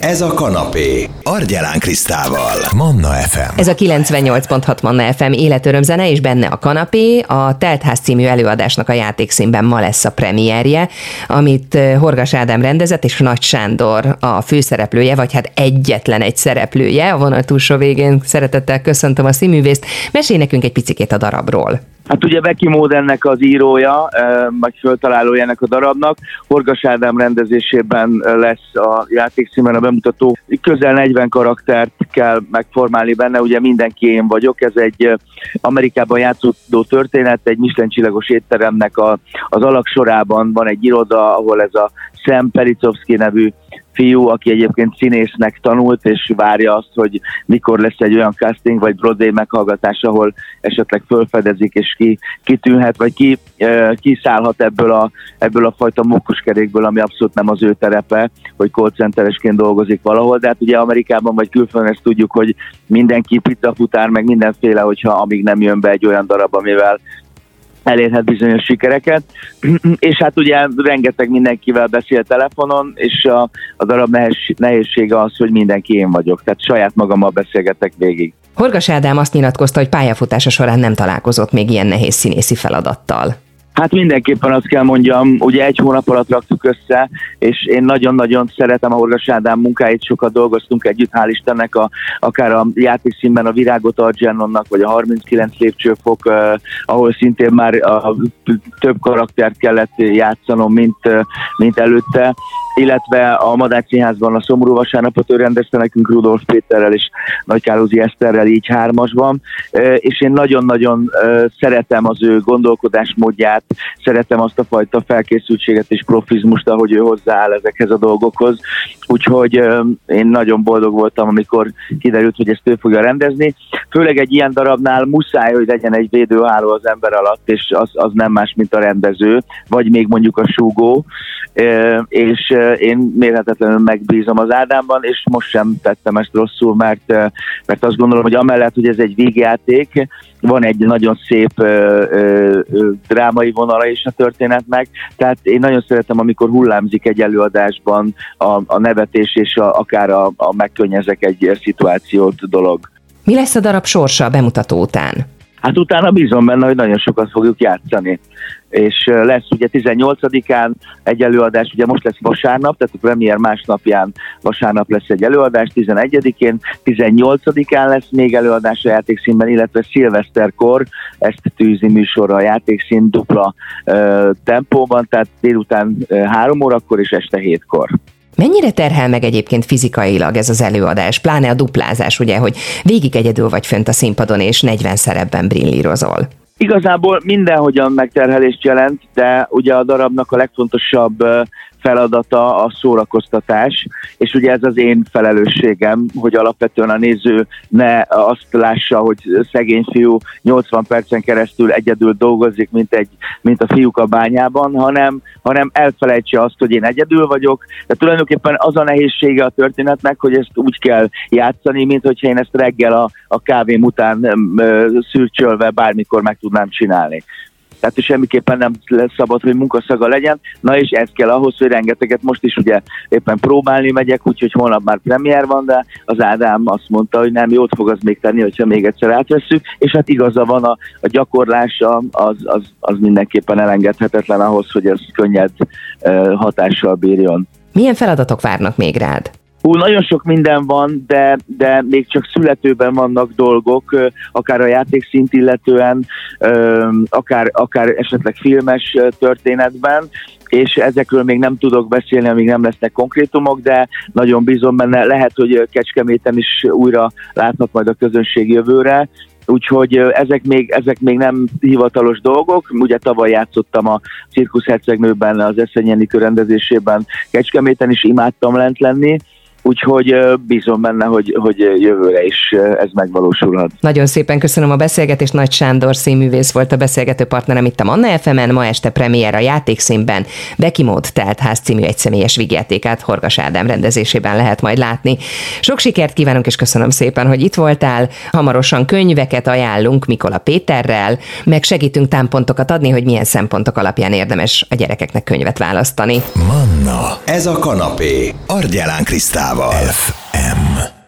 Ez a kanapé. Argyelán Krisztával. Manna FM. Ez a 98.6 Manna FM életöröm zene, és benne a kanapé. A Teltház című előadásnak a játékszínben ma lesz a premierje, amit Horgas Ádám rendezett, és Nagy Sándor a főszereplője, vagy hát egyetlen egy szereplője. A vonal túlsó végén szeretettel köszöntöm a színművészt. Mesélj nekünk egy picikét a darabról. Hát ugye Becky Mód ennek az írója, vagy föltalálója ennek a darabnak. Horgas Ádám rendezésében lesz a játékszínben a bemutató. Közel 40 karaktert kell megformálni benne, ugye mindenki én vagyok. Ez egy Amerikában játszódó történet, egy Michelin csillagos étteremnek a, az alaksorában van egy iroda, ahol ez a Sam Pericovsky nevű fiú, aki egyébként színésznek tanult, és várja azt, hogy mikor lesz egy olyan casting vagy Broadway meghallgatás, ahol esetleg felfedezik, és ki kitűnhet, vagy ki, uh, kiszállhat ebből a, ebből a fajta mókuskerékből, ami abszolút nem az ő terepe, hogy call centeresként dolgozik valahol, de hát ugye Amerikában vagy külföldön ezt tudjuk, hogy mindenki pizzafutár, meg mindenféle, hogyha amíg nem jön be egy olyan darab, amivel elérhet bizonyos sikereket, és hát ugye rengeteg mindenkivel beszél telefonon, és a, a darab nehézsége az, hogy mindenki én vagyok, tehát saját magammal beszélgetek végig. Horgas Ádám azt nyilatkozta, hogy pályafutása során nem találkozott még ilyen nehéz színészi feladattal. Hát mindenképpen azt kell mondjam, ugye egy hónap alatt raktuk össze, és én nagyon-nagyon szeretem a Horgas Ádám munkáit, sokat dolgoztunk együtt, hál' Istennek, a, akár a játékszínben a Virágot Argyennonnak, vagy a 39 lépcsőfok, uh, ahol szintén már a, több karaktert kellett játszanom, mint, mint előtte illetve a Madács Színházban a Szomorú Vasárnapot ő rendezte nekünk Rudolf Péterrel és Nagykálózi Eszterrel így hármasban, és én nagyon-nagyon szeretem az ő gondolkodásmódját, szeretem azt a fajta felkészültséget és profizmust, ahogy ő hozzááll ezekhez a dolgokhoz, úgyhogy én nagyon boldog voltam, amikor kiderült, hogy ezt ő fogja rendezni. Főleg egy ilyen darabnál muszáj, hogy legyen egy védőháló az ember alatt, és az, az nem más, mint a rendező, vagy még mondjuk a súgó, és én mérhetetlenül megbízom az Ádámban, és most sem tettem ezt rosszul, mert, mert azt gondolom, hogy amellett, hogy ez egy végjáték, van egy nagyon szép ö, ö, drámai vonala is a történetnek, tehát én nagyon szeretem, amikor hullámzik egy előadásban a, a nevetés és a, akár a, a megkönnyezek egy szituációt dolog. Mi lesz a darab sorsa a bemutató után? Hát utána bízom benne, hogy nagyon sokat fogjuk játszani és lesz ugye 18-án egy előadás, ugye most lesz vasárnap, tehát a premier másnapján vasárnap lesz egy előadás, 11-én, 18-án lesz még előadás a játékszínben, illetve szilveszterkor ezt tűzi műsorra a játékszín dupla uh, tempóban, tehát délután uh, 3 órakor és este 7-kor. Mennyire terhel meg egyébként fizikailag ez az előadás, pláne a duplázás, ugye, hogy végig egyedül vagy fönt a színpadon, és 40 szerepben brillírozol? Igazából mindenhogyan megterhelést jelent, de ugye a darabnak a legfontosabb feladata a szórakoztatás, és ugye ez az én felelősségem, hogy alapvetően a néző ne azt lássa, hogy szegény fiú 80 percen keresztül egyedül dolgozik, mint, egy, mint a fiúk a bányában, hanem, hanem elfelejtse azt, hogy én egyedül vagyok, de tulajdonképpen az a nehézsége a történetnek, hogy ezt úgy kell játszani, mint hogyha én ezt reggel a, a kávém után szürcsölve bármikor meg tudnám csinálni tehát semmiképpen nem lesz szabad, hogy munkaszaga legyen. Na és ez kell ahhoz, hogy rengeteget most is ugye éppen próbálni megyek, úgyhogy holnap már premier van, de az Ádám azt mondta, hogy nem, jót fog az még tenni, hogyha még egyszer átvesszük, és hát igaza van, a, a gyakorlása az, az, az mindenképpen elengedhetetlen ahhoz, hogy ez könnyed hatással bírjon. Milyen feladatok várnak még rád? Hú, nagyon sok minden van, de, de még csak születőben vannak dolgok, akár a játékszint illetően, akár, akár esetleg filmes történetben, és ezekről még nem tudok beszélni, amíg nem lesznek konkrétumok, de nagyon bízom benne, lehet, hogy Kecskeméten is újra láthat majd a közönség jövőre, úgyhogy ezek még, ezek még nem hivatalos dolgok. Ugye tavaly játszottam a Cirkusz Hercegnőben, az Eszenyi rendezésében Kecskeméten is imádtam lent lenni, Úgyhogy bízom benne, hogy, hogy jövőre is ez megvalósulhat. Nagyon szépen köszönöm a beszélgetést. Nagy Sándor színművész volt a beszélgető partnerem itt a Manna fm Ma este premier a játékszínben Becky Mód Teltház című egyszemélyes vigyátékát Horgas Ádám rendezésében lehet majd látni. Sok sikert kívánunk, és köszönöm szépen, hogy itt voltál. Hamarosan könyveket ajánlunk Mikola Péterrel, meg segítünk támpontokat adni, hogy milyen szempontok alapján érdemes a gyerekeknek könyvet választani. Manna, ez a kanapé, Argyelán Krisztál. FM.